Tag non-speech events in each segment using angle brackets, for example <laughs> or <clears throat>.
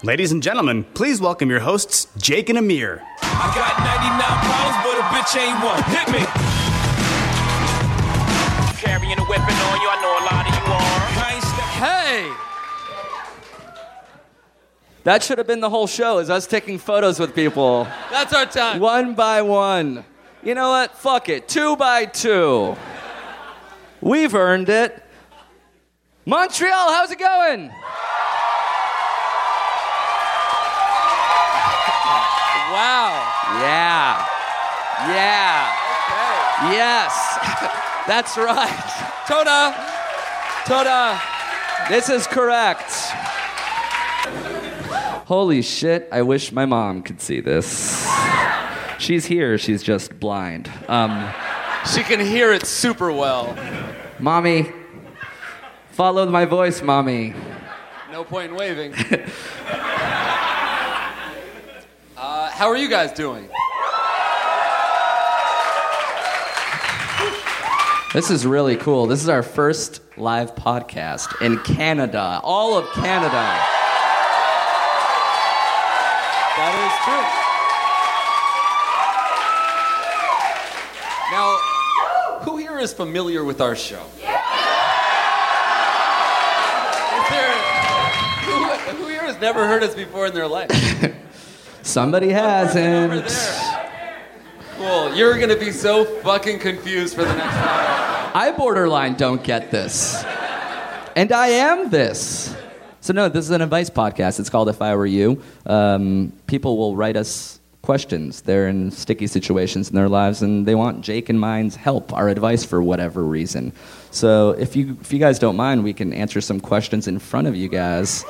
JakeandAmir.com. Ladies and gentlemen, please welcome your hosts, Jake and Amir. I got 99 problems, but a bitch ain't one. Hit me. Carrying a weapon on you, I know a lot of you are. I ain't stepping. Hey! That should have been the whole show, is us taking photos with people. That's our time. One by one. You know what? Fuck it. Two by two. We've earned it. Montreal, how's it going? Wow. Yeah. Yeah. Yes. <laughs> That's right. Toda. Toda. This is correct. Holy shit, I wish my mom could see this. She's here, she's just blind. Um, She can hear it super well. mommy, follow my voice, mommy. No point in waving. <laughs> how are you guys doing? This is really cool. This is our first live podcast in Canada, all of Canada. That is true. Now, who here is familiar with our show? There, who, who here has never heard us before in their life? <laughs> Somebody hasn't. Cool. You're gonna be so fucking confused for the next hour. I borderline don't get this. And I am this. So, no, this is an advice podcast. It's called If I Were You. Um, people will write us questions. They're in sticky situations in their lives and they want Jake and mine's help, our advice for whatever reason. So, if you, if you guys don't mind, we can answer some questions in front of you guys.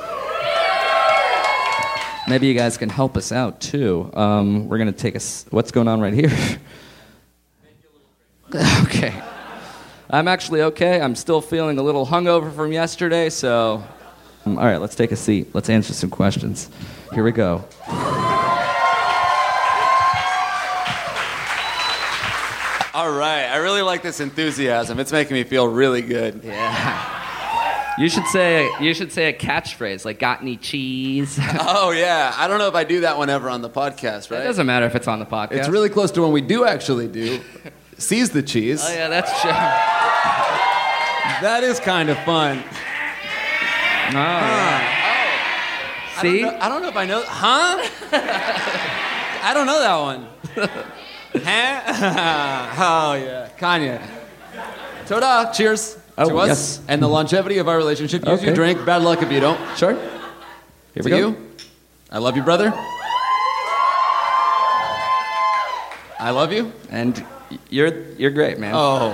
Maybe you guys can help us out too. Um, we're going to take us. What's going on right here? <laughs> okay. I'm actually okay. I'm still feeling a little hungover from yesterday, so. Um, all right, let's take a seat. Let's answer some questions. Here we go. All right. I really like this enthusiasm. It's making me feel really good. Yeah. You should say you should say a catchphrase like "Got any cheese?" <laughs> Oh yeah. I don't know if I do that one ever on the podcast, right? It doesn't matter if it's on the podcast. It's really close to when we do actually do. Seize the cheese. Oh yeah, that's true. That is kind of fun. Oh, yeah. See, I don't, know, I don't know if I know. Huh? <laughs> I don't know that one. <laughs> huh? oh yeah, Kanye. Toda. Cheers Oh, to us yes. and the longevity of our relationship. Use your drink. Bad luck if you don't. sure. Here to we go. you. I love you, brother. I love you. And you're you're great, man. Oh,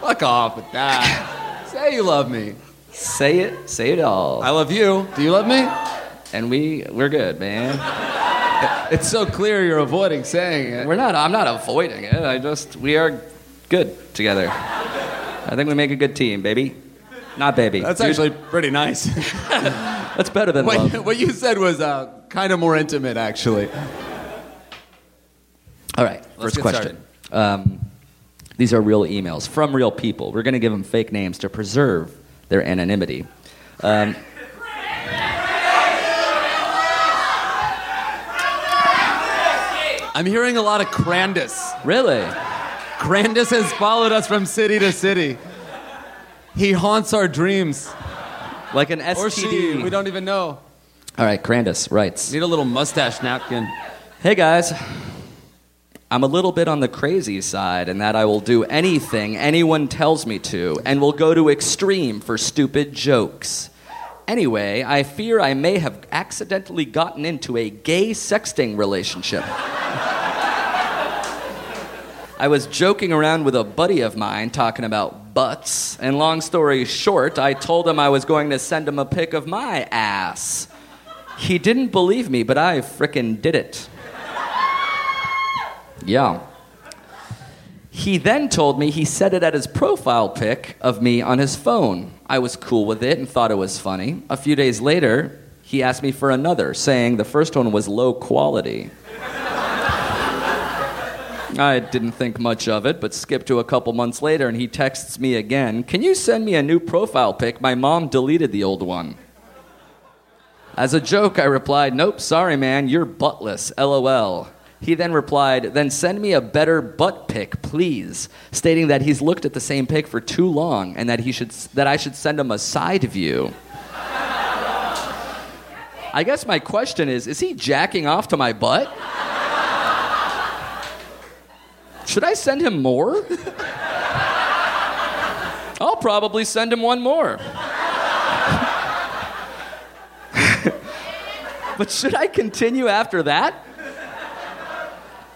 fuck off with that. Say you love me. Say it, say it all. I love you. Do you love me? and we we're good, man. <laughs> It's so clear you're avoiding saying it. We're not. I'm not avoiding it. I just we are good together. I think we make a good team, baby. Not baby. That's Dude, actually pretty nice. <laughs> that's better than love. what, what you said was uh, kind of more intimate, actually. All right, first question. Um, these are real emails from real people. We're going to give them fake names to preserve their anonymity. Um, I'm hearing a lot of Crandus. really? Crandus has followed us from city to city. He haunts our dreams. Like an STD. Or she. We don't even know. All right, Crandus writes. Need a little mustache napkin. Hey guys, I'm a little bit on the crazy side in that I will do anything anyone tells me to and will go to extreme for stupid jokes. Anyway, I fear I may have accidentally gotten into a gay sexting relationship. <laughs> I was joking around with a buddy of mine talking about butts, and long story short, I told him I was going to send him a pic of my ass. He didn't believe me, but I frickin' did it. Yeah. He then told me he set it at his profile pic of me on his phone. I was cool with it and thought it was funny. A few days later, he asked me for another, saying the first one was low quality. I didn't think much of it, but skip to a couple months later and he texts me again Can you send me a new profile pic? My mom deleted the old one. As a joke, I replied, Nope, sorry, man, you're buttless, lol. He then replied, Then send me a better butt pic, please, stating that he's looked at the same pic for too long and that, he should, that I should send him a side view. I guess my question is is he jacking off to my butt? Should I send him more? I'll probably send him one more. <laughs> but should I continue after that?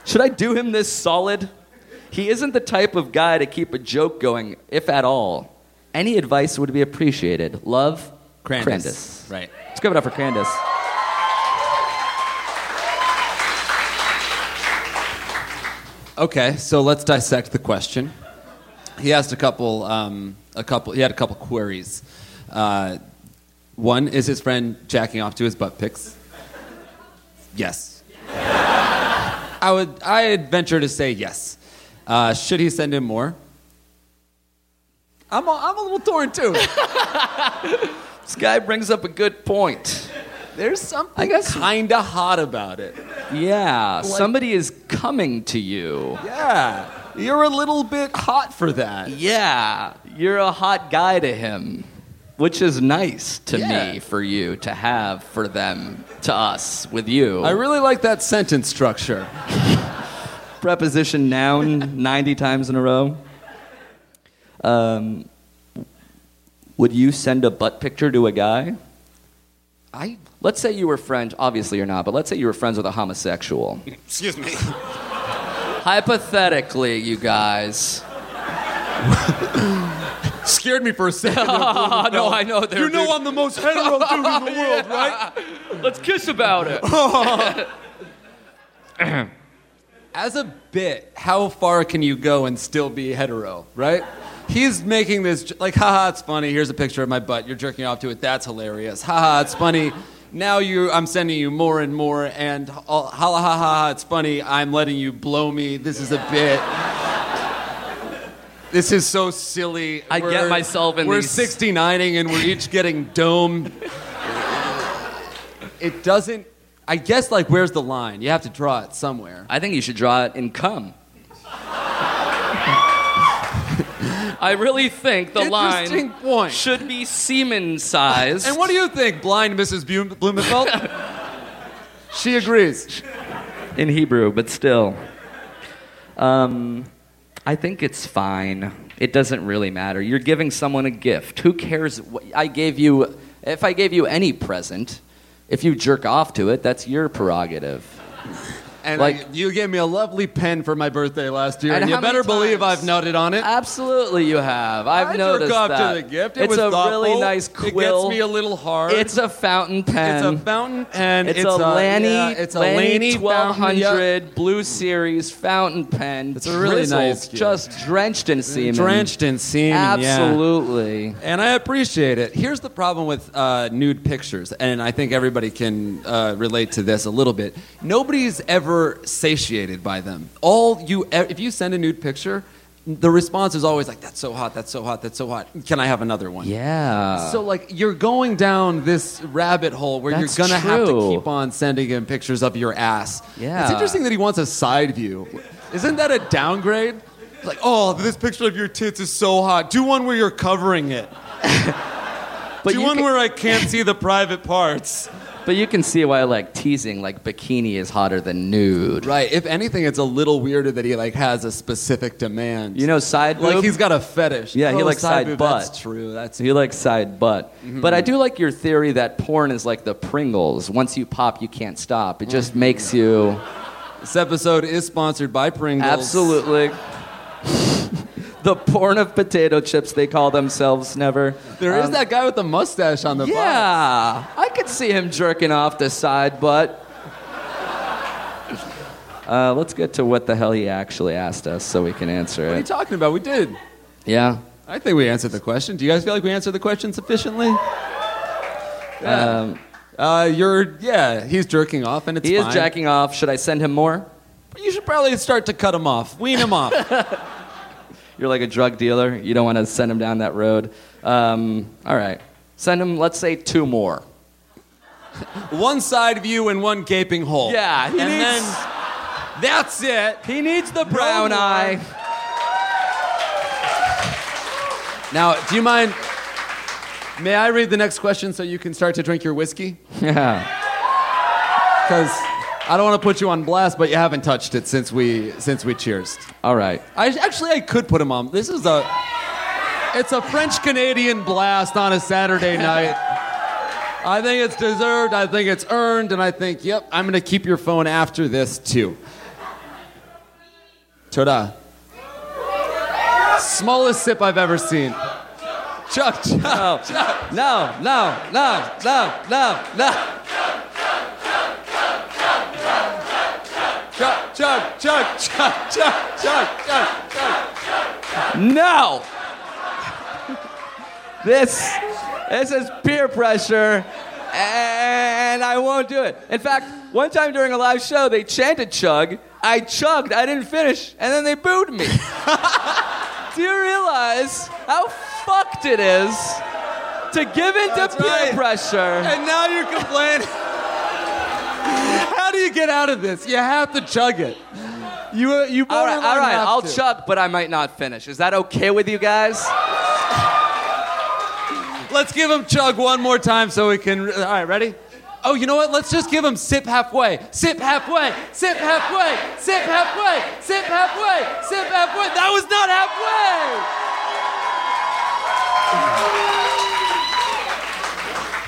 Should I do him this solid? He isn't the type of guy to keep a joke going, if at all. Any advice would be appreciated. Love, Crandis. Right. Let's give it up for Candace. Okay, so let's dissect the question. He asked a couple, um, a couple. He had a couple queries. Uh, one is his friend jacking off to his butt pics. Yes. I would. I'd venture to say yes. Uh, should he send him more? I'm a, I'm a little torn too. <laughs> This guy brings up a good point. There's something I guess- kind of hot about it. Yeah, somebody is coming to you. Yeah, you're a little bit hot for that. Yeah, you're a hot guy to him, which is nice to Yeah. me for you to have for them to us with you. I really like that sentence structure. Preposition noun 90 times in a row. Um, would you send a butt picture to a guy? I Let's say you were friends, obviously you're not, but let's say you were friends with a homosexual. Excuse me. Hypothetically, you guys. scared me for a second. <laughs> Oh, no, I know. you know I'm the most hetero dude in the <laughs> world, right? Let's kiss about it. <laughs> As a bit, how far can you go and still be hetero, right? He's making this j- like, haha, it's funny. Here's a picture of my butt. You're jerking off to it. That's hilarious. Haha, it's funny. Now you, I'm sending you more and more, and uh, ha ha ha ha. It's funny. I'm letting you blow me. This is a bit. This is so silly. I get myself in We're these- 69ing and we're each getting dome. it doesn't. I guess like where's the line? You have to draw it somewhere. I think you should draw it in cum. <laughs> I really think the Interesting line point. should be semen size. And what do you think, blind Mrs. Bu- Blumenfeld? <laughs> she agrees. in Hebrew, but still. Um, I think it's fine. It doesn't really matter. You're giving someone a gift. Who cares? What, I gave you, if I gave you any present, if you jerk off to it, that's your prerogative. And Like- I- you gave me a lovely pen for my birthday last year, And and, you better believe? I've nutted on it. Absolutely, you have. I've I noticed jerk off that. to the gift. It it's was a thoughtful. really nice quill. It gets me a little hard. It's a fountain pen. It's a fountain pen. It's, a Lanny, yeah, it's a Lanny Laney fountain, yeah. 1200 Blue Series fountain pen. It's a really nice gift. Just drenched in semen. Drenched in semen. yeah. Absolutely. And I appreciate it. Here's the problem with uh, nude pictures, and I think everybody can uh, relate to this a little bit. Nobody's ever satiated by them. All you, if you send a nude picture, the response is always like, "That's so hot. That's so hot. That's so hot. Can I have another one?" Yeah. So like you're going down this rabbit hole where That's you're gonna have to keep on sending him pictures of your ass. Yeah. It's interesting that he wants a side view. Isn't that a downgrade? Like, oh, this picture of your tits is so hot. Do one where you're covering it. <laughs> but Do you, one can, where I can't see the private parts. But you can see why like teasing like bikini is hotter than nude. Right. If anything, it's a little weirder that he like has a specific demand. You know side like he's got a fetish. Yeah, he Oh, likes side boob, butt. That's true. That's So you like side butt. Mm-hmm. But I do like your theory that porn is like the Pringles. Once you pop, you can't stop. It just mm-hmm. makes you this episode is sponsored by Pringles. absolutely <laughs> the porn of potato chips. They call themselves never. There is Um, that guy with the mustache on the box. Yeah, I could see him jerking off the side butt. Uh, let's get to what the hell he actually asked us so we can answer it. What are you talking about? We did. Yeah. I think we answered the question. Do you guys feel like we answered the question sufficiently? Um, Uh, you're, yeah, he's jerking off and it's he is fine. jacking off. Should I send him more? You should probably start to cut him off, wean him off. <laughs> You're like a drug dealer. You don't want to send him down that road. Um, all right. Send him, let's say, two more. <laughs> one side view and one gaping hole. Yeah, he and needs- then that's it. He needs the brown more. eye. Now, do you mind? May I read the next question so you can start to drink your whiskey? Yeah. Because I don't want to put you on blast, but you haven't touched it since we since we cheers. All right. I actually I could put him on. This is a it's a French Canadian blast on a Saturday <laughs> night. I think it's deserved. I think it's earned, and I think, yep, I'm gonna keep your phone after this too. Toda. Smallest sip I've ever seen. Chuck, Chuck, No, Chuck. no, no, no, no, no, no. Chuck, Chuck, Chuck, Chuck, Chuck, Chuck, Chuck. No! <laughs> This, this is peer pressure, and I won't do it. In fact, one time during a live show, they chanted chug. I chugged, I didn't finish, and then they booed me. <laughs> do you realize how fucked it is to give in to That's peer right. pressure? And now you're complaining. How do you get out of this? You have to chug it. You, uh, you all right, all right, I'll to. chug, but I might not finish. Is that okay with you guys? Let's give him chug one more time so we can. All right, ready? Oh, you know what? Let's just give him sip halfway, sip halfway, sip halfway, sip halfway, sip halfway, sip halfway. That was not halfway.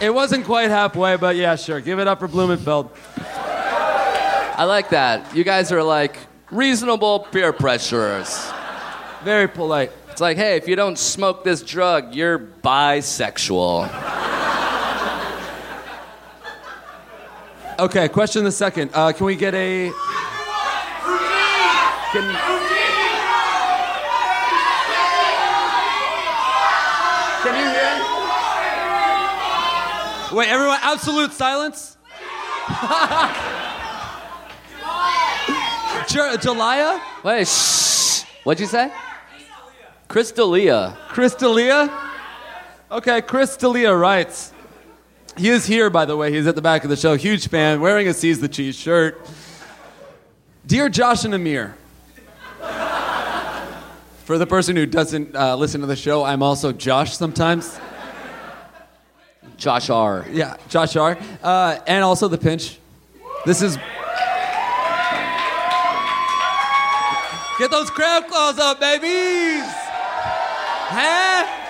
It wasn't quite halfway, but yeah, sure. Give it up for Blumenfeld. I like that. You guys are like reasonable peer pressurers. Very polite. It's like, hey, if you don't smoke this drug, you're bisexual. Okay, question the second. Uh, can we get a? Can, can you hear? Wait, everyone, absolute silence. <laughs> J- Jalaya, Wait, shh. What'd you say? Crystalia. Crystalia. Okay, Crystalia writes. He is here, by the way. He's at the back of the show. Huge fan, wearing a Seize the Cheese shirt. Dear Josh and Amir, for the person who doesn't uh, listen to the show, I'm also Josh sometimes. Josh R. Yeah, Josh R. Uh, and also the pinch. This is. Get those crab claws up, babies! Huh?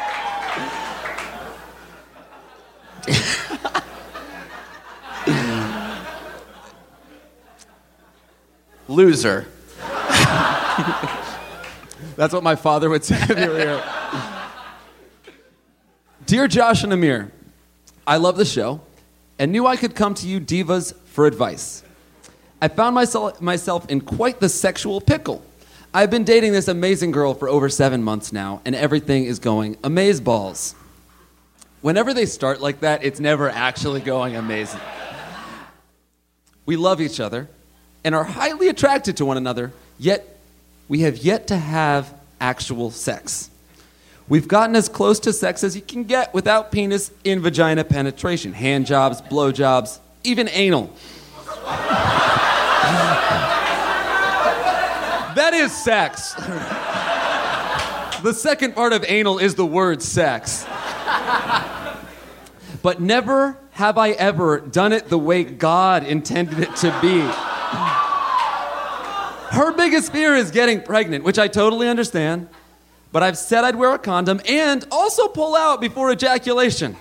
Loser. <laughs> That's what my father would say if he were here. Dear Josh and Amir, I love the show and knew I could come to you divas for advice. I found myself, myself in quite the sexual pickle. I've been dating this amazing girl for over seven months now, and everything is going amazeballs. Whenever they start like that, it's never actually going amazing. We love each other and are highly attracted to one another, yet we have yet to have actual sex. We've gotten as close to sex as you can get without penis in vagina penetration hand jobs, blow jobs, even anal. <laughs> that is sex. the second part of anal is the word sex. but never have I ever done it the way God intended it to be. Her biggest fear is getting pregnant, which I totally understand. But I've said I'd wear a condom and also pull out before ejaculation.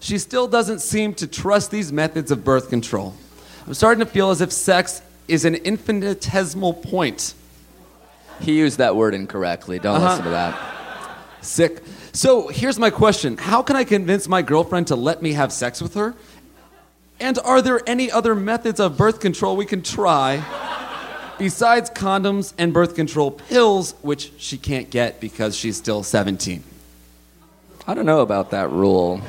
She still doesn't seem to trust these methods of birth control. I'm starting to feel as if sex is an infinitesimal point. He used that word incorrectly. Don't Uh-huh. listen to that. Sick. So here's my question How can I convince my girlfriend to let me have sex with her? And are there any other methods of birth control we can try besides condoms and birth control pills, which she can't get because she's still 17? I don't know about that rule.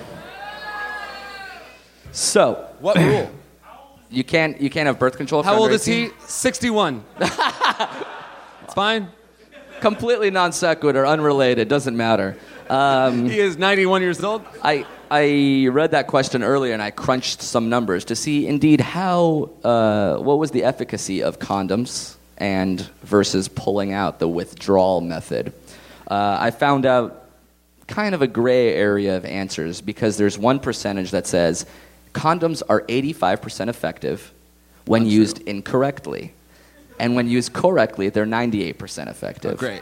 So, What rule? <clears throat> you can't you can't have birth control. How old is he? 61. <laughs> it's fine. Completely non sequitur, unrelated, doesn't matter. He is 91 years old. I, I read that question earlier and I crunched some numbers to see indeed how, uh, what was the efficacy of condoms and versus pulling out the withdrawal method. Uh, I found out kind of a gray area of answers because there's one percentage that says condoms are 85% effective when used incorrectly. And when used correctly, they're 98% effective. Oh, great.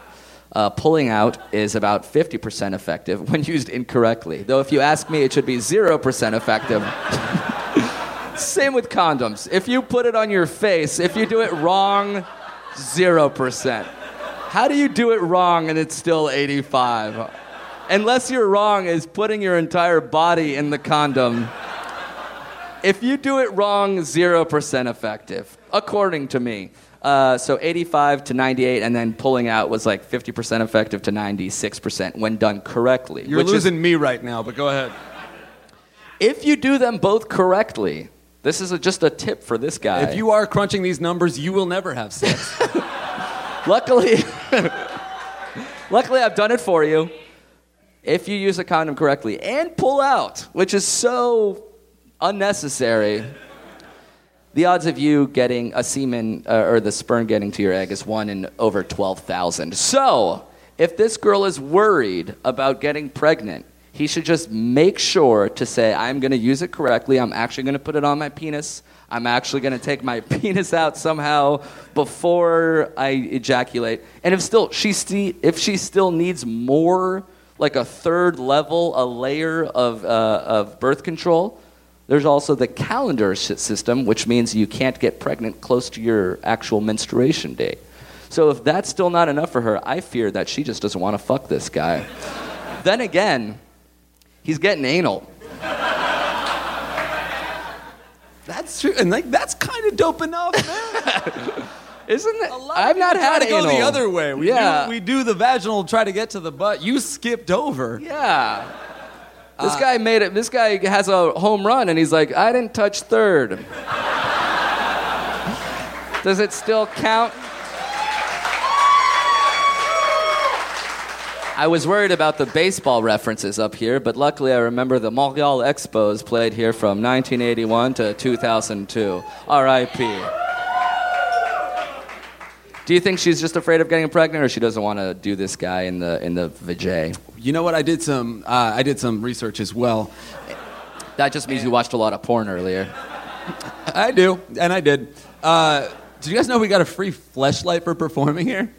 Uh, pulling out is about 50% effective when used incorrectly. Though, if you ask me, it should be 0% effective. <laughs> Same with condoms. If you put it on your face, if you do it wrong, 0%. How do you do it wrong and it's still 85? Unless you're wrong is putting your entire body in the condom. If you do it wrong, 0% effective, according to me. Uh, so 85 to 98, and then pulling out was like 50% effective to 96% when done correctly. You're which is- losing me right now, but go ahead. if you do them both correctly, this is a, just a tip for this guy. If you are crunching these numbers, you will never have sex. <laughs> <laughs> luckily, <laughs> luckily I've done it for you. If you use a condom correctly and pull out, which is so unnecessary, the odds of you getting a semen uh, or the sperm getting to your egg is one in over 12,000. So, if this girl is worried about getting pregnant, he should just make sure to say, I'm going to use it correctly. I'm actually going to put it on my penis. I'm actually going to take my <laughs> penis out somehow before I ejaculate. And if still she sti- if she still needs more, like a third level, a layer of, uh, of birth control, there's also the calendar system, which means you can't get pregnant close to your actual menstruation date. So if that's still not enough for her, I fear that she just doesn't want to fuck this guy. <laughs> then again, he's getting anal. that's true, and like that's kind of dope enough, man. <laughs> Isn't it? A lot I've not had to go the other way. We yeah. do, we do the vaginal, try to get to the butt. You skipped over. yeah. This Uh, guy made it. This guy has a home run, and he's like, I didn't touch third. Does it still count? I was worried about the baseball references up here, but luckily I remember the Montreal Expos played here from 1981 to 2002. R.I.P. Do you think she's just afraid of getting pregnant, or she doesn't want to do this guy in the in the vajay? You know what? I did some. Uh, I did some research as well. That just means you watched a lot of porn earlier. I do, and I did. Uh, did you guys know we got a free fleshlight for performing here?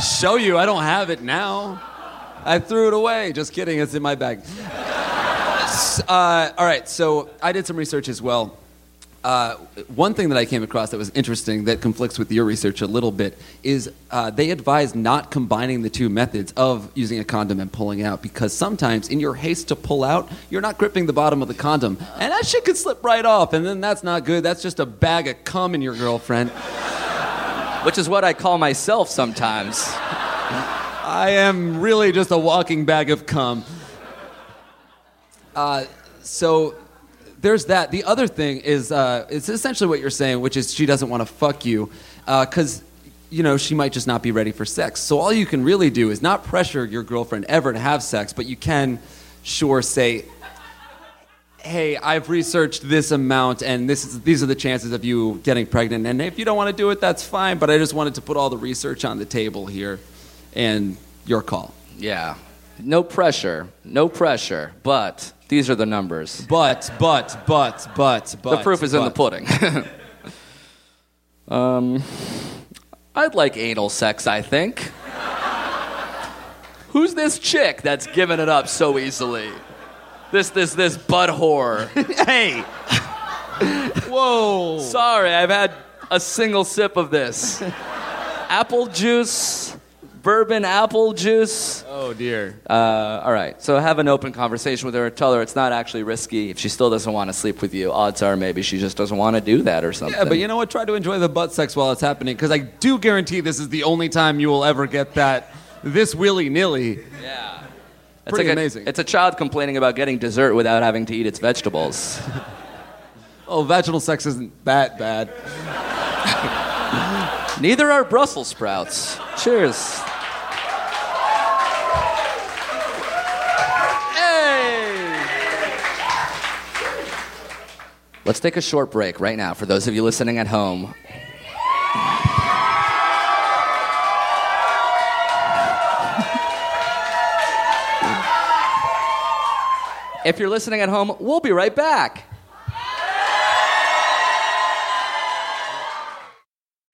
Show you. I don't have it now. I threw it away. Just kidding. It's in my bag. Uh, all right. So I did some research as well. Uh, one thing that I came across that was interesting that conflicts with your research a little bit is uh, they advise not combining the two methods of using a condom and pulling out because sometimes in your haste to pull out, you're not gripping the bottom of the condom and that shit could slip right off and then that's not good. That's just a bag of cum in your girlfriend. <laughs> Which is what I call myself sometimes. I am really just a walking bag of cum. Uh, so there's that. The other thing is, uh, it's essentially what you're saying, which is she doesn't want to fuck you because, you know, she might just not be ready for sex. So all you can really do is not pressure your girlfriend ever to have sex, but you can sure say, hey, I've researched this amount, and this is, these are the chances of you getting pregnant. And if you don't want to do it, that's fine. But I just wanted to put all the research on the table here, and your call. Yeah. No pressure. No pressure. But these are the numbers. But, but, but, but, but. the proof is in the pudding. <laughs> um, I'd like anal sex, I think. Who's this chick that's giving it up so easily? This, this, this butt whore. <laughs> hey, Whoa. sorry, I've had a single sip of this. Apple juice, bourbon apple juice. Oh, dear. Uh, all right. So have an open conversation with her. Tell her it's not actually risky. If she still doesn't want to sleep with you, odds are maybe she just doesn't want to do that or something. Yeah, but you know what? Try to enjoy the butt sex while it's happening, because I do guarantee this is the only time you will ever get that this willy nilly. Yeah. It's Pretty like a- amazing. it's a child complaining about getting dessert without having to eat its vegetables. <laughs> Oh, vaginal sex isn't that bad. <laughs> Neither are Brussels sprouts. Cheers. Let's take a short break right now for those of you listening at home. If you're listening at home, we'll be right back.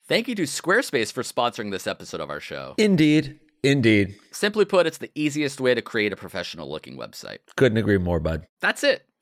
Thank you to Squarespace for sponsoring this episode of our show. Indeed. Indeed. Simply put, it's the easiest way to create a professional looking website. Couldn't agree more, bud. That's it.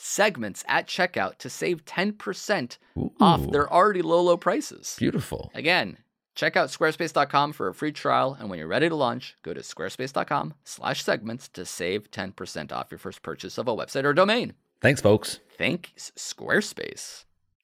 segments at checkout to save 10% off Ooh. their already low, low prices. Beautiful. Again, check out squarespace.com for a free trial. And when you're ready to launch, go to squarespace.com slash segments to save 10% off your first purchase of a website or domain. Thanks, folks. Thanks, Squarespace.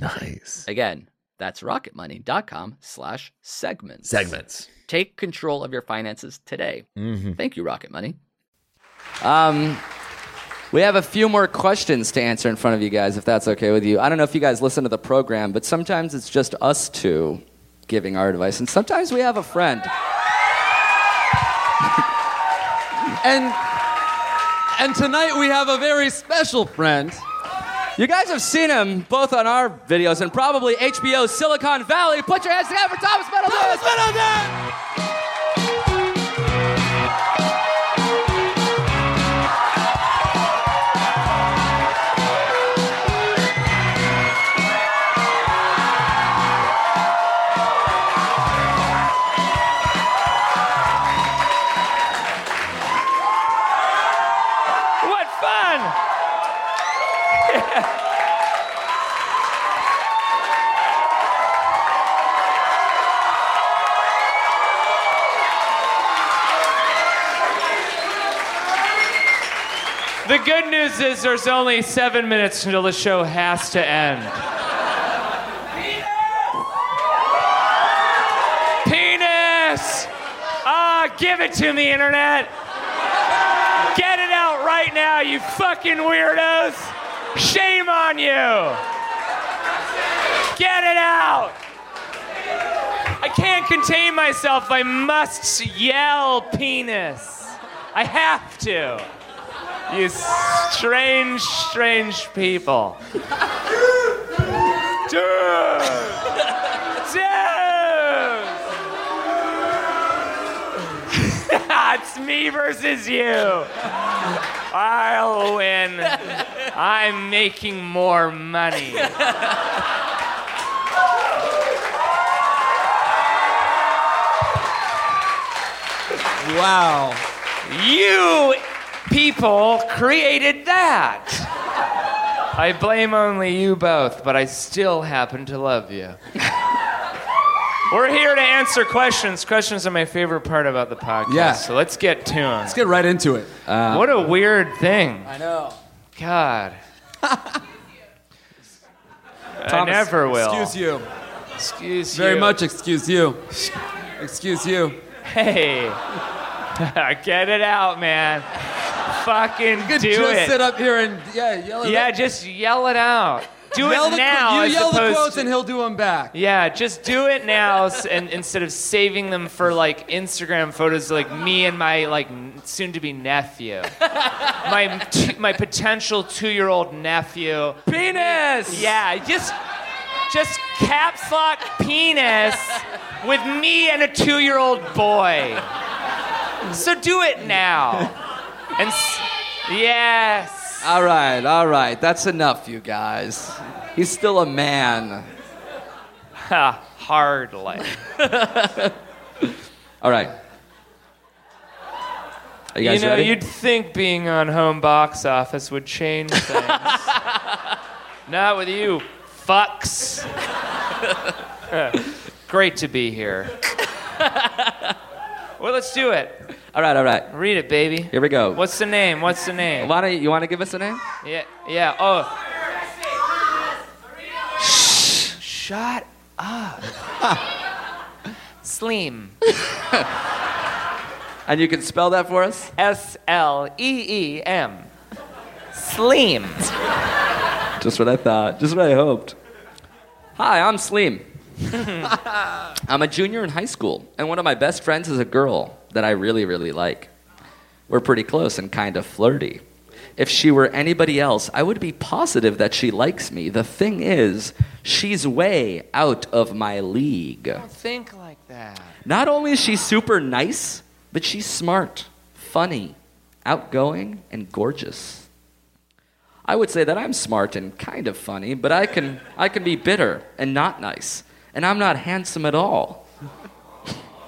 nice. Again, that's rocketmoney.com slash segments. Segments. Take control of your finances today. Thank you, Rocket Money. Um, we have a few more questions to answer in front of you guys, if that's okay with you. I don't know if you guys listen to the program, but sometimes it's just us two giving our advice, and sometimes we have a friend. <laughs> And and tonight we have a very special friend. You guys have seen him both on our videos and probably HBO's Silicon Valley. Put your hands together for Thomas Middleditch. What fun! Good news is there's only seven minutes until the show has to end. Penis! Penis! Ah, give it to me, internet! Get it out right now, you fucking weirdos! Shame on you! Get it out! I can't contain myself. I must yell penis. I have to. You strange, strange people. <laughs> Dude! Dude! <laughs> it's me versus you. I'll win. I'm making more money. Wow. You people created that. I blame only you both, but I still happen to love you. <laughs> We're here to answer questions. Questions are my favorite part about the podcast. Yeah. So let's get to them. Let's get right into it. Uh, what a weird thing. I know. God. <laughs> I never will. Excuse you. Excuse Very you. Very much excuse you. <laughs> Excuse you. Hey. get it out, man. Fucking do just it. sit up here and yeah, yell it Yeah, just yell it out. Do yell it the, now. You yell the quotes to- and he'll do them back. Yeah, just do it now, and instead of saving them for like Instagram photos, like me and my like soon-to-be nephew, <laughs> my t- my potential two-year-old nephew. Penis. Yeah, just just caps lock penis with me and a two-year-old boy. So do it now. And s- yes. All right, all right. That's enough, you guys. He's still a man. Ha, hardly. <laughs> All right. Are you guys you know, ready? you'd think being on home box office would change things. <laughs> Not with you, fucks. <laughs> Great to be here. well, let's do it. All right, all right. Read it, baby. Here we go. What's the name? What's the name? Why don't you, you want to give us a name? Yeah, yeah. Oh. Shh. Shut up. <laughs> Slim. And you can spell that for us? S L E E M. Slim. Just what I thought. Just what I hoped. Hi, I'm Sleem. <laughs> I'm a junior in high school, and one of my best friends is a girl that I really, really like. We're pretty close and kind of flirty. If she were anybody else, I would be positive that she likes me. The thing is, she's way out of my league. Don't think like that. Not only is she super nice, but she's smart, funny, outgoing, and gorgeous. I would say that I'm smart and kind of funny, but I can, I can be bitter and not nice. And I'm not handsome at all.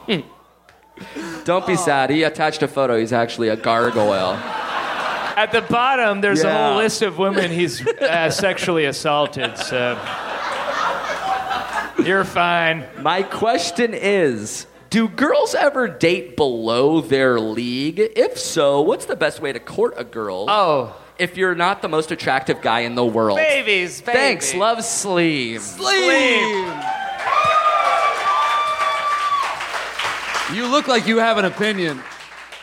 <laughs> Don't be sad. He attached a photo. He's actually a gargoyle. At the bottom, there's a Yeah. whole list of women he's uh, sexually assaulted. So you're fine. My question is Do girls ever date below their league? If so, what's the best way to court a girl? Oh, if you're not the most attractive guy in the world. babies, babies. Thanks, love sleeve. Sleep. You look like you have an opinion.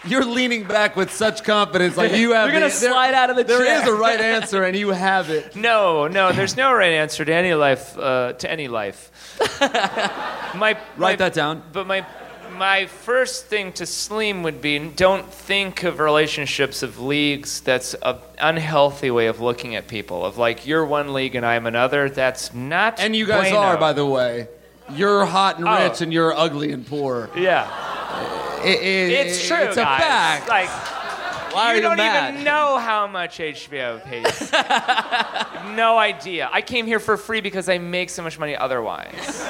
You're leaning back with such confidence, like you have. You're gonna the- there- slide out of the There chair. is a right answer, and you have it. <laughs> No, no, there's no right answer to any life. Uh, to any life. my <laughs> my- Write that down. But my my first thing to Slim would be don't think of relationships of leagues. That's an unhealthy way of looking at people. Of like you're one league and I'm another. That's not. And you guys bueno. are, by the way. You're hot and Oh. rich, and you're ugly and poor. Yeah, It- it- it's true. It's a guys. fact. Like. Why are you you don't mad? even know how much HBO pays. <laughs> no idea. I came here for free because I make so much money otherwise. <laughs>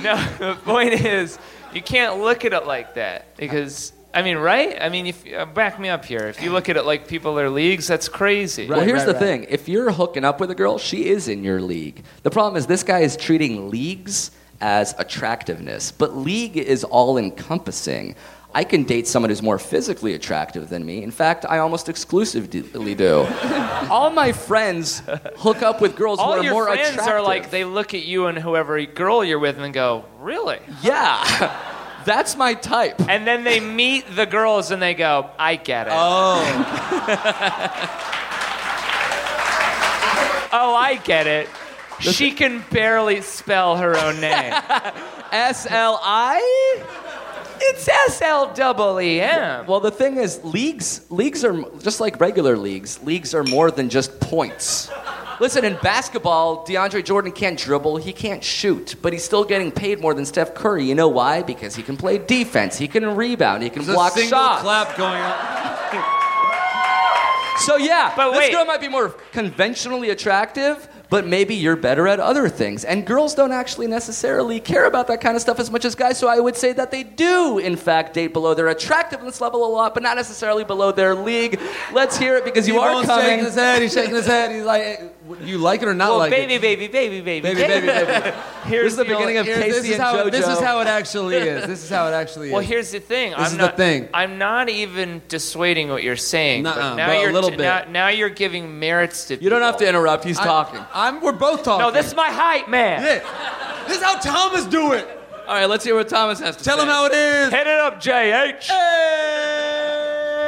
no, <laughs> the point is, you can't look at it like that because. I mean, right? I mean, if uh, back me up here. If you look at it like people are leagues, that's crazy. well, here's right, the right. thing. If you're hooking up with a girl, she is in your league. The problem is this guy is treating leagues as attractiveness, but league is all encompassing. I can date someone who's more physically attractive than me. In fact, I almost exclusively do. <laughs> All my friends hook up with girls who are more attractive. All are your more friends attractive. are like, they look at you and whoever girl you're with and go, really? yeah, <laughs> that's my type. And then they meet the girls and they go, I get it. Oh, oh, I get it. She can barely spell her own name. <laughs> S L I. It's S L double E M. Well, the thing is, leagues leagues are just like regular leagues. Leagues are more than just points. Listen, in basketball, DeAndre Jordan can't dribble, he can't shoot, but he's still getting paid more than Steph Curry. You know why? Because he can play defense, he can rebound, he can There's block a single shots. clap going on. So yeah, But this wait. girl might be more conventionally attractive, but maybe you're better at other things. And girls don't actually necessarily care about that kind of stuff as much as guys. So I would say that they do, in fact, date below their attractiveness level a lot, but not necessarily below their league. Let's hear it because you are T-Bone's coming. shaking his head. He's shaking his head. He's like, "Eh, you like it or not Well, like baby, it? baby, baby, baby, Baby, baby, baby. <laughs> Here's This is the deal. beginning of Casey this is and how JoJo. this is how it actually is. <laughs> This is how it actually is. Well, here's the thing. This I'm is the thing. I'm not even dissuading what you're saying. Nuh-uh, but now but a you're little t- bit. Now, now you're giving merits to. You don't have to interrupt. He's I- talking. I'm. We're both talking. No, this is my hype man. Yeah. This is how Thomas do it. All right, let's hear what Thomas has to Tell say. him how it is. Hit it up, JH. Hey!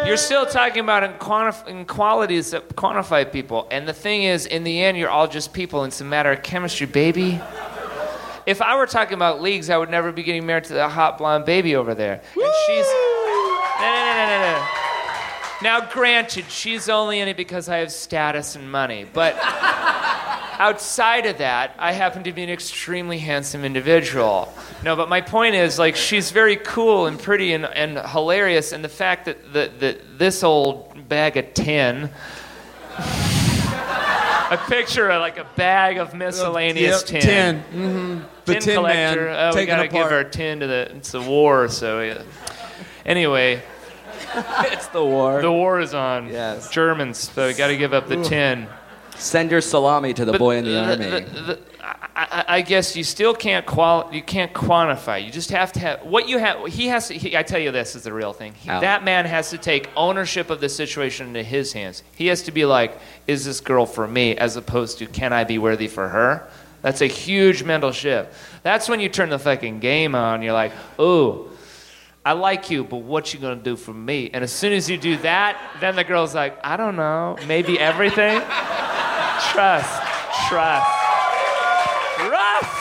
You're still talking about inquantif- inequalities that quantify people. And the thing is, in the end, you're all just people. It's a matter of chemistry, baby. If I were talking about leagues, I would never be getting married to that hot blonde baby over there. And she's. No, no, no, no, no, no. Now, granted, she's only in it because I have status and money. But outside of that, I happen to be an extremely handsome individual. No, but my point is, like, she's very cool and pretty and, and hilarious, and the fact that, that, that this old bag of tin. <laughs> A picture of like a bag of miscellaneous Yep, tin. Tin. Mm-hmm. The tin, tin, collector. man. Oh, we gotta give our tin to the. It's the war, so yeah. Anyway, It's the war. the war is on. Yes. Germans, so we gotta give up the tin. Send your salami to the But boy in the, the- army. the- I, I- I guess you still can't qual. You can't quantify. You just have to have what you have. He has to. He, I tell you, this is the real thing. He- that man has to take ownership of the situation into his hands. He has to be like, "Is this girl for me?" As opposed to, "Can I be worthy for her?" That's a huge mental shift. That's when you turn the fucking game on. You're like, "Ooh." I like you, but what you gonna do for me? And as soon as you do that, then the girl's like, I don't know, maybe everything. <laughs> trust, trust, trust.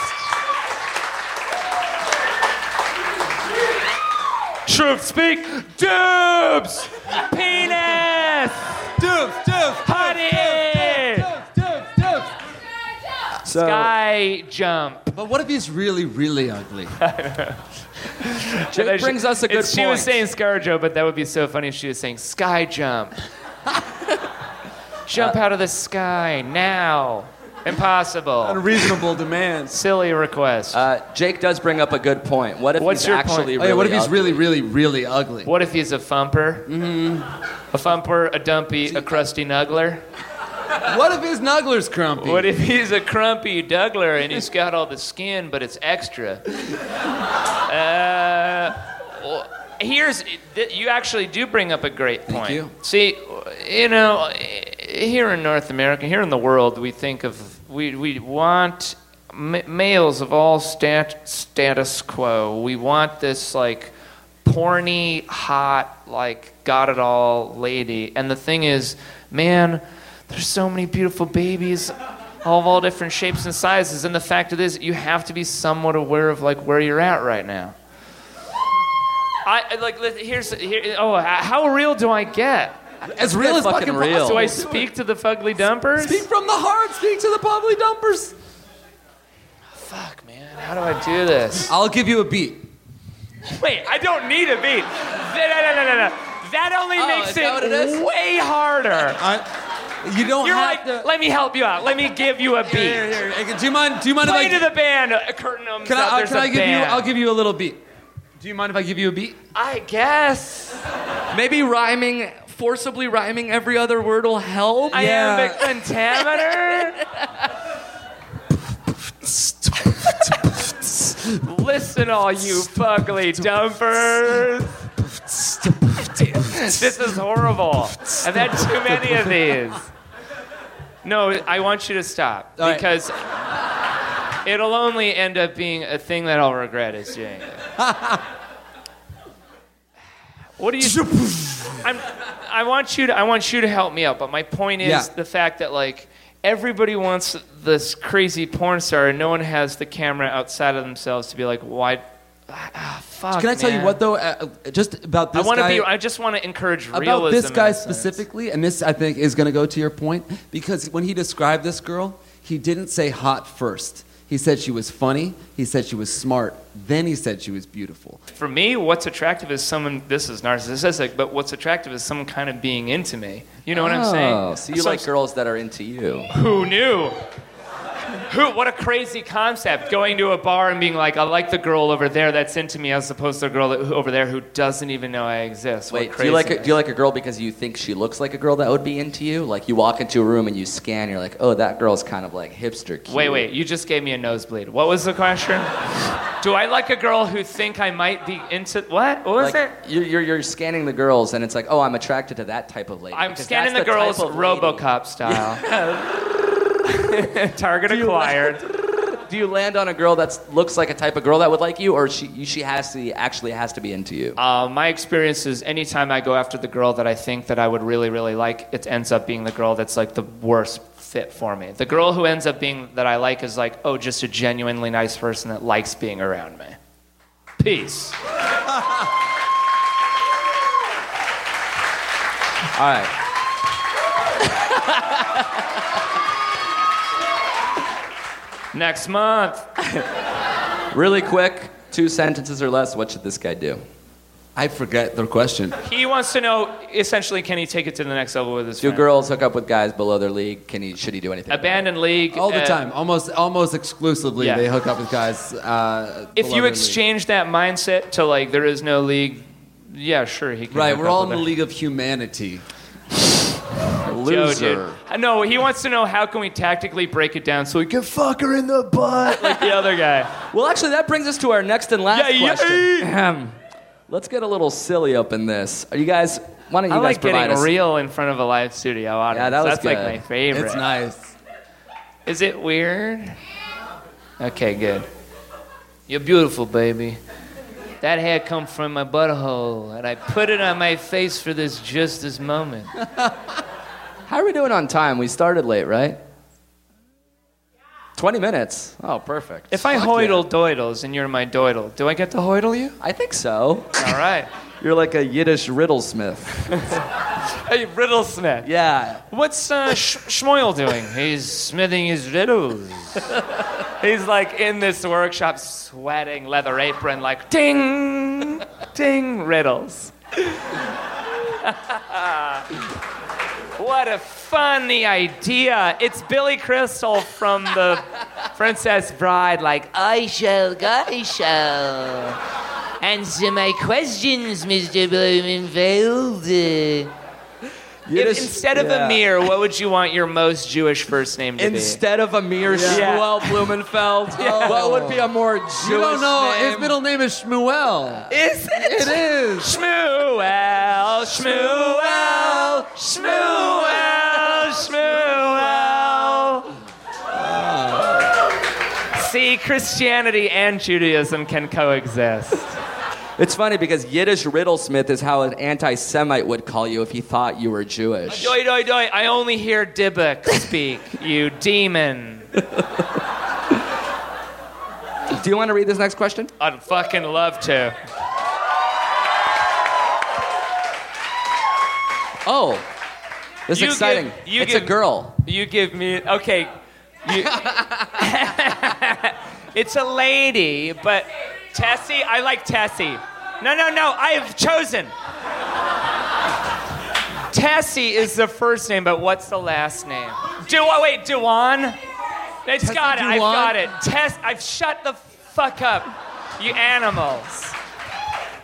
Truth speak, dubs, penis, Dubs, dubs, honey, dubs, dubs. so, sky jump. But what if he's really, really ugly? <laughs> Jake brings us a good It's- She point. was saying ScarJo, but that would be so funny if she was saying sky jump. <laughs> jump out of the sky now. Impossible. Unreasonable demands. Silly request. uh, Jake does bring up a good point. What if What's he's your actually point? really Oh, yeah, what if he's ugly? really, really, really ugly? what if he's a thumper? Mm-hmm. A thumper, a dumpy, a crusty nuggler? What if his nuggler's crumpy? What if he's a crumpy Dougler and he's got all the skin, but it's extra? Uh, well, here's th- you actually do bring up a great point. you. See, you know, here in North America, here in the world, we think of we we want ma- males of all stat, status quo. We want this like porny, hot, like got it all lady. And the thing is, man, there's so many beautiful babies all of all different shapes and sizes. And the fact of it is, you have to be somewhat aware of like where you're at right now. I- like here's here. Oh, how real do I get? As real as fucking fucking real. possible. Do I speak to the fugly dumpers? Speak from the heart. Speak to the public dumpers. Fuck, man, how do I do this? I'll give you a beat. Wait, I don't need a beat. No, no, no, no, no. no. That only Oh, makes is that what it is? way harder. I, you don't You're have like, to. let me help you out. Let me give you a beat. Here, here, here. Do you mind? Do you mind Play if I? to the band. A curtain opens can up. I, uh, There's can a I give band. you? I'll give you a little beat. Do you mind if I give you a beat? I guess. Maybe rhyming, forcibly rhyming every other word will help. Iambic pentameter. Listen, all you fugly dumpers. this is horrible. I've had too many of these. No, I want you to stop All right. because it'll only end up being a thing that I'll regret is doing it. <laughs> What do you? <laughs> I'm, I want you to. I want you to help me out. But my point is Yeah. the fact that like everybody wants this crazy porn star, and no one has the camera outside of themselves to be like, why? Ah, fuck. Can I tell you man. what though? Uh, just about I this want to guy. be. I just want to encourage realism. about this in guy a sense. specifically, and this I think is going to go to your point because when he described this girl, he didn't say hot first. He said she was funny. He said she was smart. Then he said she was beautiful. For me, what's attractive is someone. This is narcissistic, but what's attractive is someone kind of being into me. You know what I'm saying? Oh, so you Some- like girls that are into you. Who knew? Who? What a crazy concept! Going to a bar and being like, "I like the girl over there that's into me," as opposed to the girl that, who- over there who doesn't even know I exist. What Wait, do you like a, do you like a girl because you think she looks like a girl that would be into you? Like you walk into a room and you scan, you're like, oh, that girl's kind of like hipster cute. Wait, wait! You just gave me a nosebleed. What was the question? Do I like a girl who think I might be into what? What was Like it? you're, you're you're scanning the girls and it's like, oh, I'm attracted to that type of lady. I'm scanning the type girls lady. RoboCop style. <laughs> <laughs> Target acquired. <laughs> Do you land on a girl that looks like a type of girl that would like you, or she she has to actually has to be into you? Uh, my experience is anytime I go after the girl that I think that I would really, really like, it ends up being the girl that's like the worst fit for me. The girl who ends up being that I like is like, oh, just a genuinely nice person that likes being around me. Peace. All right. Next month. <laughs> Really quick, two sentences or less. What should this guy do? I forget the question. He wants to know essentially, can he take it to the next level with his Do friend? girls hook up with guys below their league? Can he? Should he do anything? about? Abandon league. All the uh, time, almost almost exclusively, Yeah. they hook up with guys. Uh, If below you their exchange that mindset to like, there is no league, yeah, sure, he can. right, hook we're up all in the league of humanity. Joe, dude. No, he wants to know how can we tactically break it down so we can fuck her in the butt like the other guy. <laughs> Well, actually, that brings us to our next and last Yeah, yeah. question. Ahem. Let's get a little silly up in this. Are you guys? Why don't you I guys like provide getting us? real in front of a live studio audience. Yeah, that was That's like my favorite. It's nice. Is it weird? Okay, good. You're beautiful, baby. That hair come from my butthole, and I put it on my face for this just this moment. <laughs> How are we doing on time? We started late, right? 20 minutes. Oh, perfect. If I hoidle doidles and you're my doidle, do I get to hoidle you? I think so. All right. <laughs> You're like a Yiddish riddlesmith. <laughs> Hey, Riddlesmith. Yeah. What's uh, Sh- doing? He's smithing his riddles. <laughs> He's like in this workshop, sweating, leather apron, like ding, ding, riddles. What a funny idea! It's Billy Crystal from the <laughs> Princess Bride, like I shall, I shall answer my questions, Mr. Blumenfeld. If, instead of yeah. Amir, what would you want your most Jewish first name to be? Instead of Amir Yeah. Shmuel Blumenfeld, <laughs> what would be a more Jewish You don't know. name? His middle name is Shmuel. be? Is it? It is. Shmuel, Shmuel, Shmuel, Shmuel. Ah. See, Christianity and Judaism can coexist. It's funny because Yiddish riddlesmith is how an anti-Semite would call you if he thought you were Jewish. Doi, doi, doi. I only hear Dybbuk speak, <laughs> you demon. Do you want to read this next question? I'd fucking love to. Oh, this is You exciting. give- you it's a girl. You give me okay. You, <laughs> <laughs> it's a lady, but Tessie, I like Tessie. No, no, no. I have chosen. Tessie is the first name, but what's the last name? Do oh, wait, Dewan. It's Tessie got it. I've got it. Tess, I've shut the fuck up, you animals.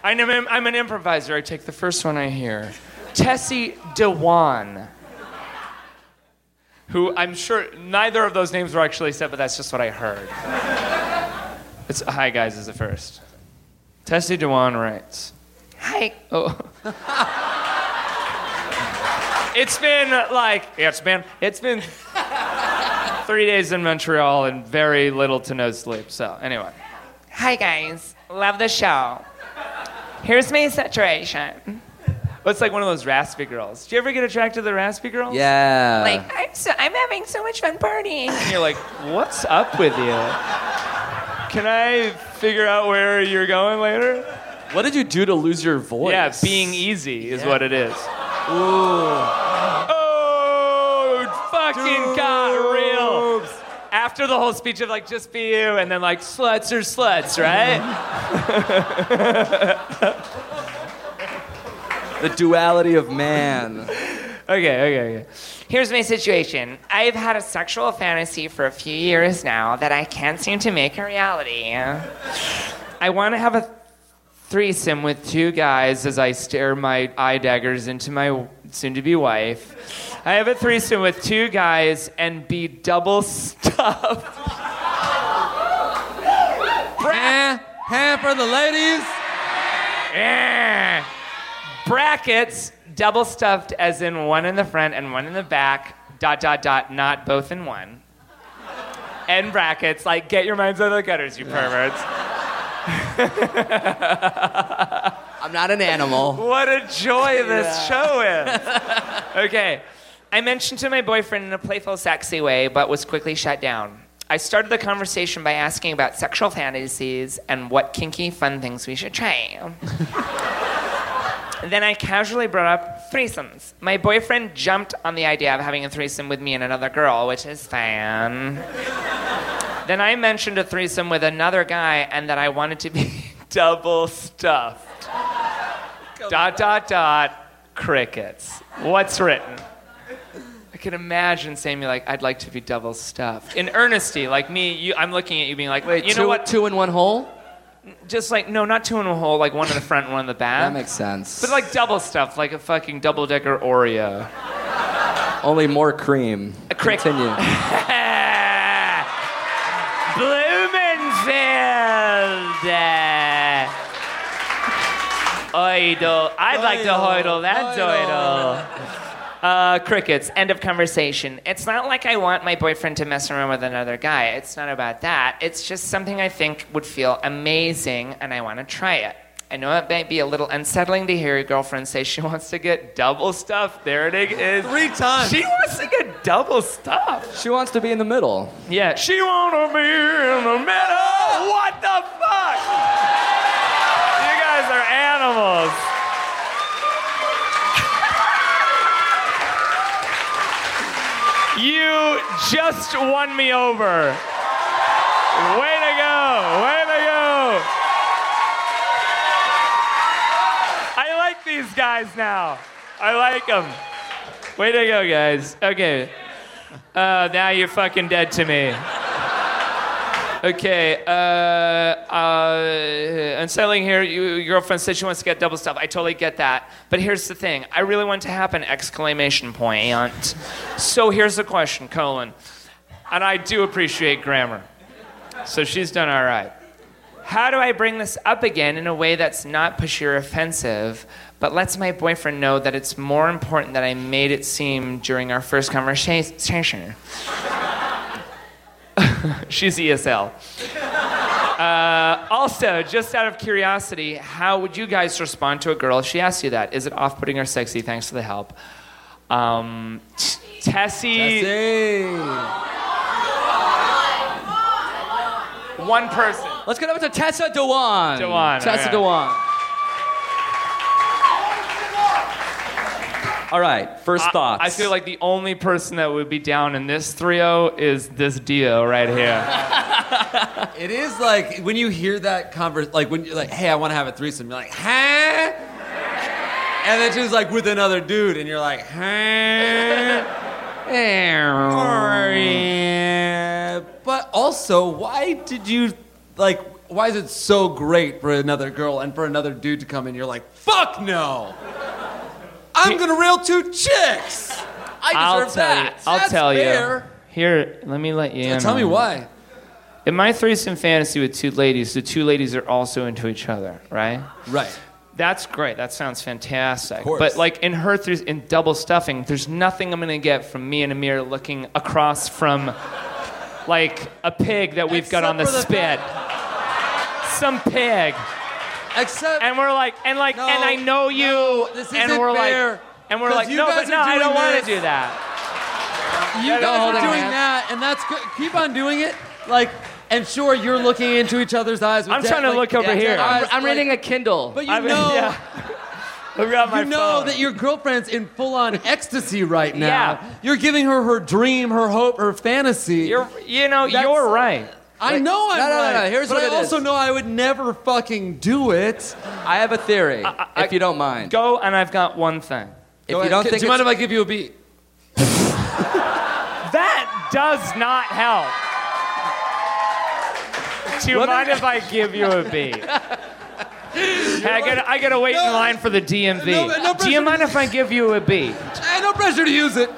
I'm an, I'm an improviser. I take the first one I hear. Tessie Dewan who I'm sure neither of those names were actually said, but that's just what I heard. It's hi guys is the first. Tessie Dewan writes. Hi. Oh. It's been like it's been it's been three days in Montreal and very little to no sleep. So anyway, hi guys, love the show. Here's my situation. Well, it's like one of those raspy girls. Do you ever get attracted to the raspy girls? Yeah. Like I'm so I'm having so much fun partying. And you're like, what's up with you? Can I figure out where you're going later? what did you do to lose your voice? Yeah, being easy is what it is. Ooh. Oh, fucking got real. After the whole speech of like just be you, and then like sluts or sluts, right? <laughs> the duality of man. Okay, okay, okay. Here's my situation. I've had a sexual fantasy for a few years now that I can't seem to make a reality. I want to have a threesome with two guys as I stare my eye daggers into my soon to be wife. I have a threesome with two guys and be double stuffed. Eh, eh, for the ladies. Eh. Brackets, double stuffed as in one in the front and one in the back, dot, dot, dot, not both in one. End brackets, like, get your minds out of the gutters, you perverts. <laughs> I'm not an animal. What a joy this show is. <laughs> okay. I mentioned to my boyfriend in a playful, sexy way, but was quickly shut down. I started the conversation by asking about sexual fantasies and what kinky, fun things we should try. <laughs> then I casually brought up threesomes. My boyfriend jumped on the idea of having a threesome with me and another girl, which is fine. then I mentioned a threesome with another guy and that I wanted to be <laughs> double stuffed. dot, dot, dot, crickets. What's written? I can imagine saying me like, I'd like to be double stuffed. In earnesty, like me, you, I'm looking at you being like, Wait, you two, know what? Two in one hole? Just like, no, not two in a hole, like one in the front and one in the back. That makes sense. But like double stuff, like a fucking double decker Oreo. Only more cream. A crick- Continue. <laughs> Blumenfeld. Oidel. I'd like to hoidel that doidel. Uh, crickets. End of conversation. It's not like I want my boyfriend to mess around with another guy. It's not about that. It's just something I think would feel amazing, and I want to try it. I know it might be a little unsettling to hear your girlfriend say she <laughs> wants to get double stuffed. There it is. Three times. She wants to get double stuffed. She wants to be in the middle. Yeah, she wanna be in the middle. What the fuck? You guys are animals. You just won me over. Way to go! Way to go! I like these guys now. I like them. Way to go, guys. Okay. Uh, now you're fucking dead to me. Okay, uh, uh, and unsettling here. You, your girlfriend said she wants to get double stuff. I totally get that. But here's the thing. I really want to happen! Exclamation point. So here's the question, colon. And I do appreciate grammar. So she's done all right. How do I bring this up again in a way that's not pushy or offensive, but lets my boyfriend know that it's more important that I made it seem during our first conversation? <laughs> She's ESL. Uh, also, just out of curiosity, how would you guys respond to a girl if she asked you that? Is it off putting or sexy? Thanks for the help. Um, Tessie, one person. Let's get over to Tessa Dewan. Dewan, Tessa okay. Dewan. <laughs> All right, first thoughts. I feel like the only person that would be down in this trio is this Dio right here. <laughs> It is like when you hear that converse, like when you're like, "Hey, I want to have a threesome," you're like, "Huh?" And then she's like with another dude, and you're like, "Huh?" But also, why did you like? Why is it so great for another girl and for another dude to come in? You're like, "Fuck no!" I'm gonna rail two chicks. I I'll deserve tell you. that. I'll That's tell fair. you. Here, let me let you in. Tell me on it. why. In my threesome fantasy with two ladies, the two ladies are also into each other, right? Right. That's great. That sounds fantastic. course. But like in her through in double stuffing, there's nothing I'm gonna get from me and Amir looking across from like a pig that we've got on the the spit. Some pig. Except And we're like and like No, and I know you no, this and isn't we're fair. like and we're like no but no I don't want to do that. you Don't guys hold are doing man. that, and that's good. Keep on doing it. Like, and sure, you're looking into each other's eyes. With I'm dead- trying to like, look over dead here. eyes, I'm, I'm like- reading a Kindle. But you I mean, know, yeah. <laughs> My you know phone. that your girlfriend's in full-on <laughs> ecstasy right now. Yeah. You're giving her her dream, her hope, her fantasy. You're you know That's- you're right. I know I'm no, no, no, right. no, here's but what I also is. know I would never fucking do it. I have a theory, I- if you don't mind. Go and I've got one thing. if Go you ahead. don't do think you mind if I give you a beat? <laughs> That does not help. Do you mind if I give you a beat? <laughs> Hey, I gotta, I gotta wait in line for the DMV. No, no Do you mind if I give you a beat? No pressure to use it.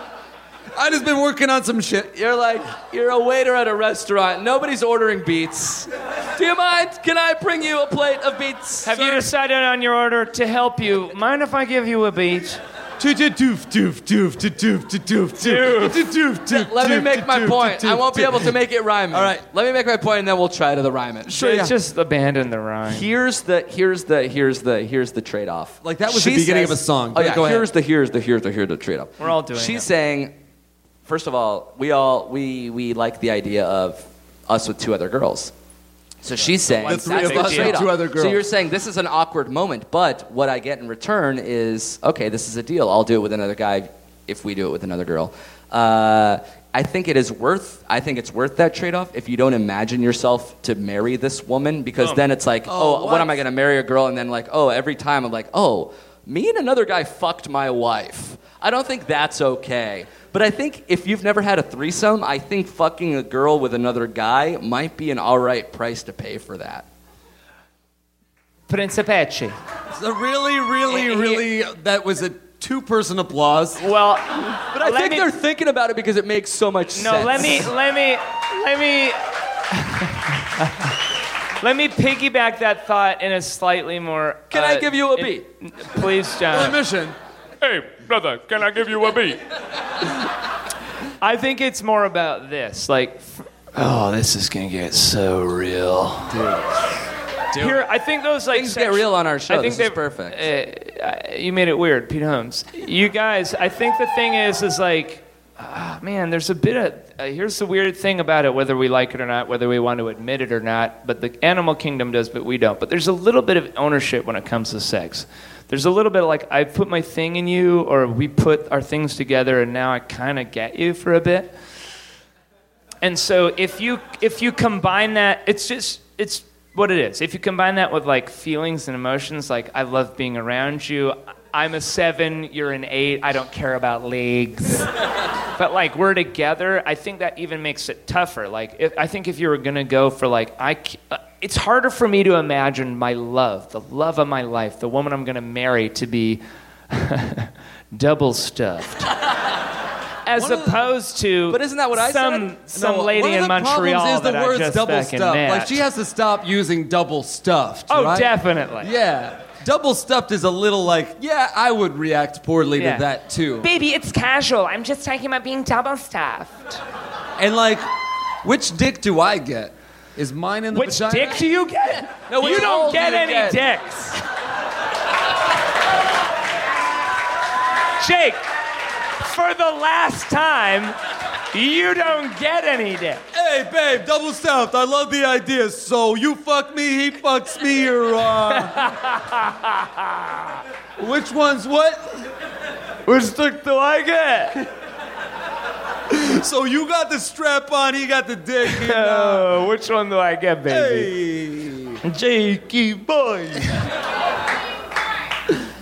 I just been working on some shit. You're like, you're a waiter at a restaurant. Nobody's ordering beets. Do you mind? Can I bring you a plate of beets? Have you decided on your order to help you? Mind if I give you a beat? Doof doof doof doof doof doof doof doof Let me make my point. I won't be able to make it rhyme. All right. Let me make my point, and then we'll try to the rhyme it. Sure, yeah. Just abandon the rhyme. Here's the here's the here's the here's the trade off. Like, that was the beginning of a song, Oh yeah, go ahead. here's the here's the here's the here's the trade off. We're all doing it. She's it. saying, first of all, we all we we like the idea of us with two other girls. So she's saying The three of us two other So you're saying this is an awkward moment, but what I get in return is okay. This is a deal. I'll do it with another guy if we do it with another girl. Uh, I think it is worth. I think it's worth that trade-off if you don't imagine yourself to marry this woman, because then it's like, oh, Oh, what? am I going to marry a girl? And then like, oh, every time I'm like, oh, me and another guy fucked my wife. I don't think that's okay. But I think if you've never had a threesome, I think fucking a girl with another guy might be an all right price to pay for that. Principecci. So really, really, really, that was a two-person applause. Well, But I think me- they're thinking about it because it makes so much no, sense. No, let me, let me, let me. <laughs> Let me piggyback that thought in a slightly more. Can I uh, give you a in- beat? Please, John. Mission. Hey, brother, can I give you a beat? I think it's more about this. Like, oh, this is gonna get so real. Here, I think those like Things get real on our show. I think This is perfect. Uh, you made it weird, Pete Holmes. You guys, I think the thing is, is like, ah, man, there's a bit of. Uh, here's the weird thing about it, whether we like it or not, whether we want to admit it or not. But the animal kingdom does, but we don't. But there's a little bit of ownership when it comes to sex. There's a little bit of like I put my thing in you, or we put our things together, and now I kind of get you for a bit. And so if you if you combine that, it's just it's what it is. If you combine that with like feelings and emotions, like I love being around you. I'm a seven, you're an eight. I don't care about leagues. but like we're together, I think that even makes it tougher. Like if, I think if you were gonna go for like I, uh, it's harder for me to imagine my love, the love of my life, the woman I'm gonna marry, to be <laughs> double stuffed. <laughs> As One of the- opposed to, But isn't that what I some, said? Some No, lady in Montreal is the that I words just double met. Like she has to stop using double stuffed. oh, right? definitely. Yeah. Double stuffed is a little like, yeah, I would react poorly Yeah. to that too. Baby, it's casual. I'm just talking about being double stuffed. And like, which dick do I get? Is mine in the Which vagina? dick do you get? No, you don't hole do get you any get? dicks. Jake, for the last time, you don't get any dick. Hey, babe, double stuffed. I love the idea. So you fuck me, he fucks me, or uh... <laughs> which one's what? Which dick do I get? <laughs> So you got the strap on, he got the dick. and, uh, Oh, which one do I get, baby? hey. Jakey boy. <laughs>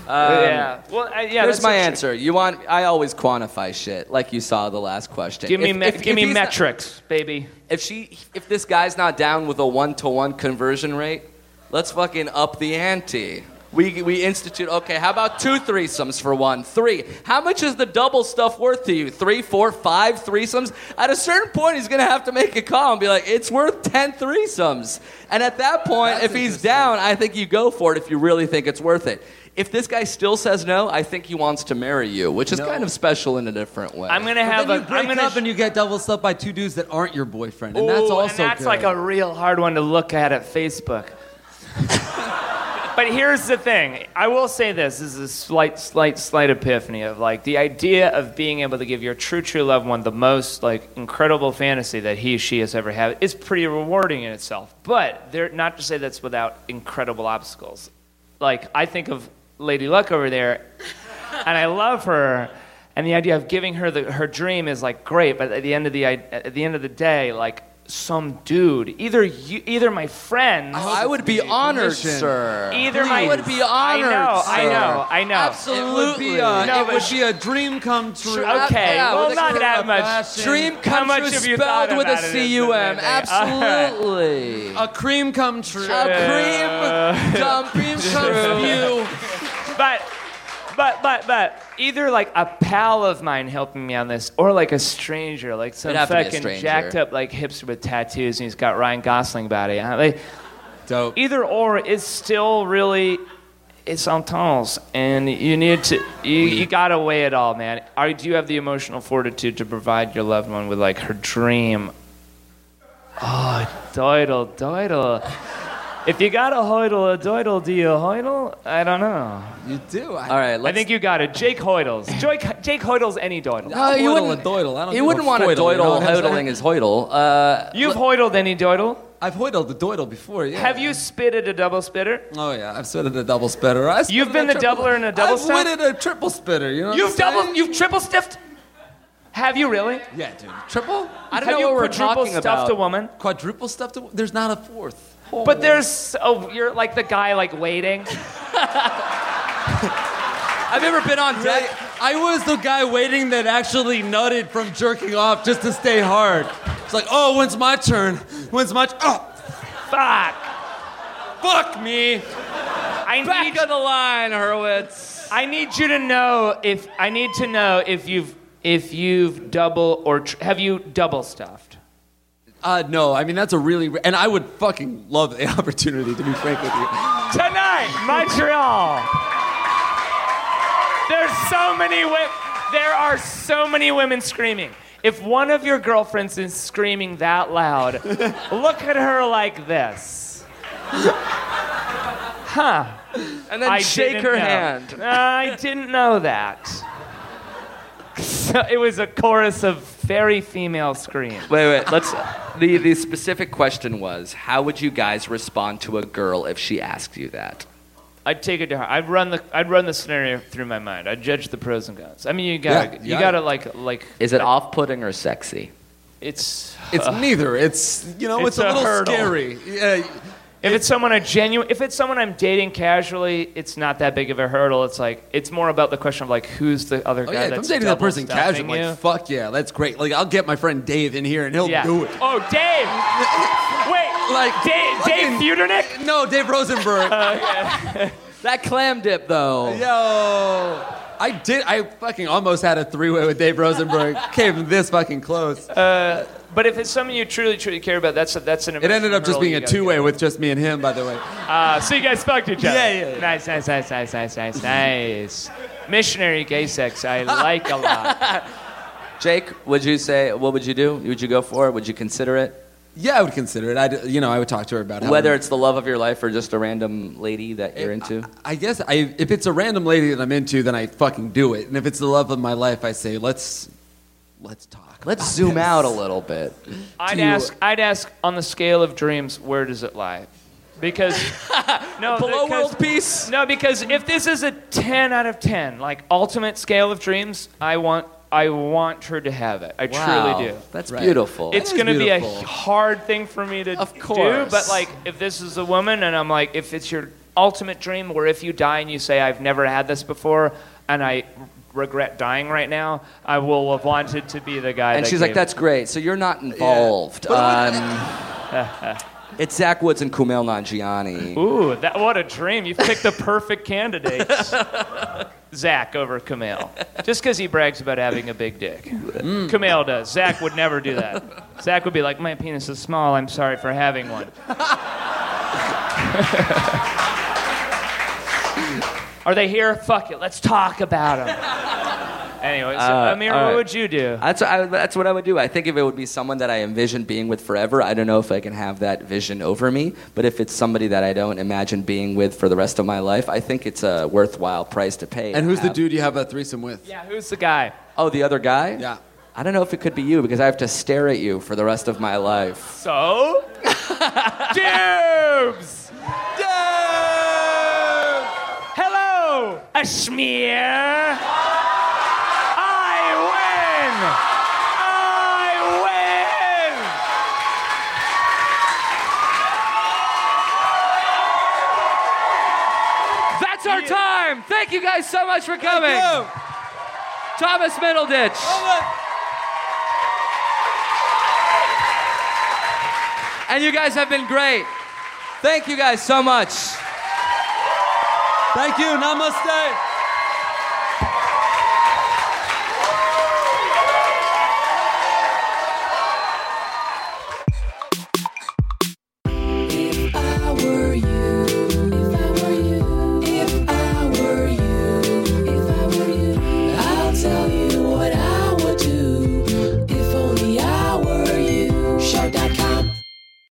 Um, yeah. Well, I, yeah. Here's that's my a tr- answer. You want? I always quantify shit, like you saw the last question. Give me, If- me- if- give if me he's not- metrics, baby. if she, if this guy's not down with a one-to-one conversion rate, let's fucking up the ante. We, we institute, okay, how about two threesomes for one? Three. How much is the double stuff worth to you? Three, four, five threesomes? At a certain point, he's going to have to make a call and be like, it's worth 10 threesomes. And at that point, That's if he's down, I think you go for it if you really think it's worth it. If this guy still says no, I think he wants to marry you, which is No. kind of special in a different way. I'm gonna But have then a. you break I'm gonna up and you get double stuffed by two dudes that aren't your boyfriend, and that's Ooh, also and that's good. like a real hard one to look at at Facebook. <laughs> but here's the thing. I will say this. This is a slight, slight, slight epiphany of like the idea of being able to give your true, true loved one the most like incredible fantasy that he, or she has ever had is pretty rewarding in itself. But they're not to say that's without incredible obstacles. Like I think of Lady Luck over there, and I love her. And the idea of giving her the, her dream is like great, but at the end of the at the end of the day, like some dude, either you, either my friends, I would be honored, sir. Either my- I would be honored. I know, I know, I know. Absolutely. It would be, uh, No, it would sh- be a dream come true. Sure, Okay, Yeah, well, not a- that much. fashion. Dream come true spelled with a about it is the C-U-M. main thing. Absolutely. A cream come true. A cream <laughs> dump cream true. comes you. but but but but either like a pal of mine helping me on this or like a stranger like some It'd have to be a fucking stranger. jacked up like hipster with tattoos and he's got ryan gosling body like, Dope. either or is still really it's intense and you need to you, you gotta weigh it all man Are, do you have the emotional fortitude to provide your loved one with like her dream oh doidle doidle if you got a hoidle a doidle do you hoidle i don't know You do. I, All right, I let's. think you got it. Jake Hoidles. <laughs> Jake, Jake Hoidles any doidle. Uh, you Hoidle wouldn't, a doidle. I don't you wouldn't want a foidle, you know doidle what I'm saying? hoidling his hoidle. Uh, You've hoidled any doidle? I've hoidled the doidle before. Yeah. Have you spitted a double spitter? Oh yeah, I've spitted a double spitter. I You've been a the triple- doubler and a double I've stuff? witted a triple spitter. You know. what You've I'm saying? double, you've triple stiffed? Have you really? Yeah, dude. Triple? I don't Have know you what we're quadruple talking stuffed a woman? Quadruple stuffed. There's not a fourth. But there's, oh, you're like the guy like waiting. <laughs> I've ever been on Really, deck. I was the guy waiting that actually nutted from jerking off just to stay hard. It's like, oh, when's my turn? When's my? Oh, Fuck. fuck me. I Back need, on the line, Hurwitz. I need you to know if, I need to know if you've, if you've double or, tr- have you double stuffed? Uh, no, I mean that's a really, and I would fucking love the <laughs> opportunity to be frank with you. Tonight, Montreal. There's so many women. There are so many women screaming. If one of your girlfriends is screaming that loud, <laughs> look at her like this. Huh. And then I shake her know. hand. I didn't know that. So it was a chorus of very female scream. Wait, wait. Let's. The the specific question was, how would you guys respond to a girl if she asked you that? I'd take it to heart. I'd run the I'd run the scenario through my mind. I'd judge the pros and cons. I mean, you got Yeah, to you yeah. got to like like. Is it like, off-putting or sexy? It's It's <laughs> neither. It's you know, It's it's, a a little hurdle. scary. Yeah, if it's someone I genuine if it's someone I'm dating casually, it's not that big of a hurdle. It's like it's more about the question of like who's the other Oh, guy yeah, if I'm that's dating that double person stuffing casual, I'm you. like, fuck yeah, that's great. Like, I'll get my friend Dave in here and he'll yeah. do it. Oh, Dave. <laughs> Wait, Like, Dave, Dave fucking- Feudernick? No, Dave Rosenberg. <laughs> Oh, that clam dip, though. Yo, I did. I fucking almost had a three-way with Dave Rosenberg. Came this fucking close. Uh, But if it's something you truly, truly care about, that's a, that's an. It ended up just being a hurdle you gotta two-way with just me and him, by the way. <laughs> Uh, so you guys fucked each other. Yeah, yeah, yeah. Nice, nice, nice, nice, nice, nice, nice. Missionary gay sex, I <laughs> like a lot. Jake, would you say? What would you do? Would you go for it? Would you consider it? Yeah, I would consider it. I, you know, I would talk to her about how Whether it's the love of your life or just a random lady that you're into. I guess I, if it's a random lady that I'm into, then I fucking do it. And if it's the love of my life, I say let's let's talk. Let's about zoom this. out a little bit. I'd Do you- ask, I'd ask on the scale of dreams, where does it lie? Because <laughs> no, Below because- world peace. No, because if this is a ten out of ten, like ultimate scale of dreams, I want, I want her to have it. I Wow, truly do. That's Right. beautiful. It's is going to be a beautiful. hard thing for me to Of do, course. but like if this is a woman and I'm like, if it's your ultimate dream, where if you die and you say I've never had this before and I regret dying right now, I will have wanted to be the guy. and she's like, "That's great." So you're not involved. Um, <laughs> It's Zach Woods and Kumail Nanjiani. Ooh, that what a dream! You've picked the perfect candidates. <laughs> Zach over Kumail, just because he brags about having a big dick. Kumail does. Zach would never do that. Zach would be like, "My penis is small. I'm sorry for having one." <laughs> Are they here? Fuck it. Let's talk about them. <laughs> Anyway, so, Uh, Amir, all what right. would you do? That's what I, that's what I would do. I think if it would be someone that I envision being with forever, I don't know if I can have that vision over me. But if it's somebody that I don't imagine being with for the rest of my life, I think it's a worthwhile price to pay. And who's the dude you have a threesome with? Yeah, who's the guy? Oh, the other guy? Yeah. I don't know if it could be you because I have to stare at you for the rest of my life. So, <laughs> Dubes. A smear. I win. I win. That's our time. Thank you guys so much for coming. Thomas Middleditch. And you guys have been great. Thank you guys so much. Thank you. Namaste.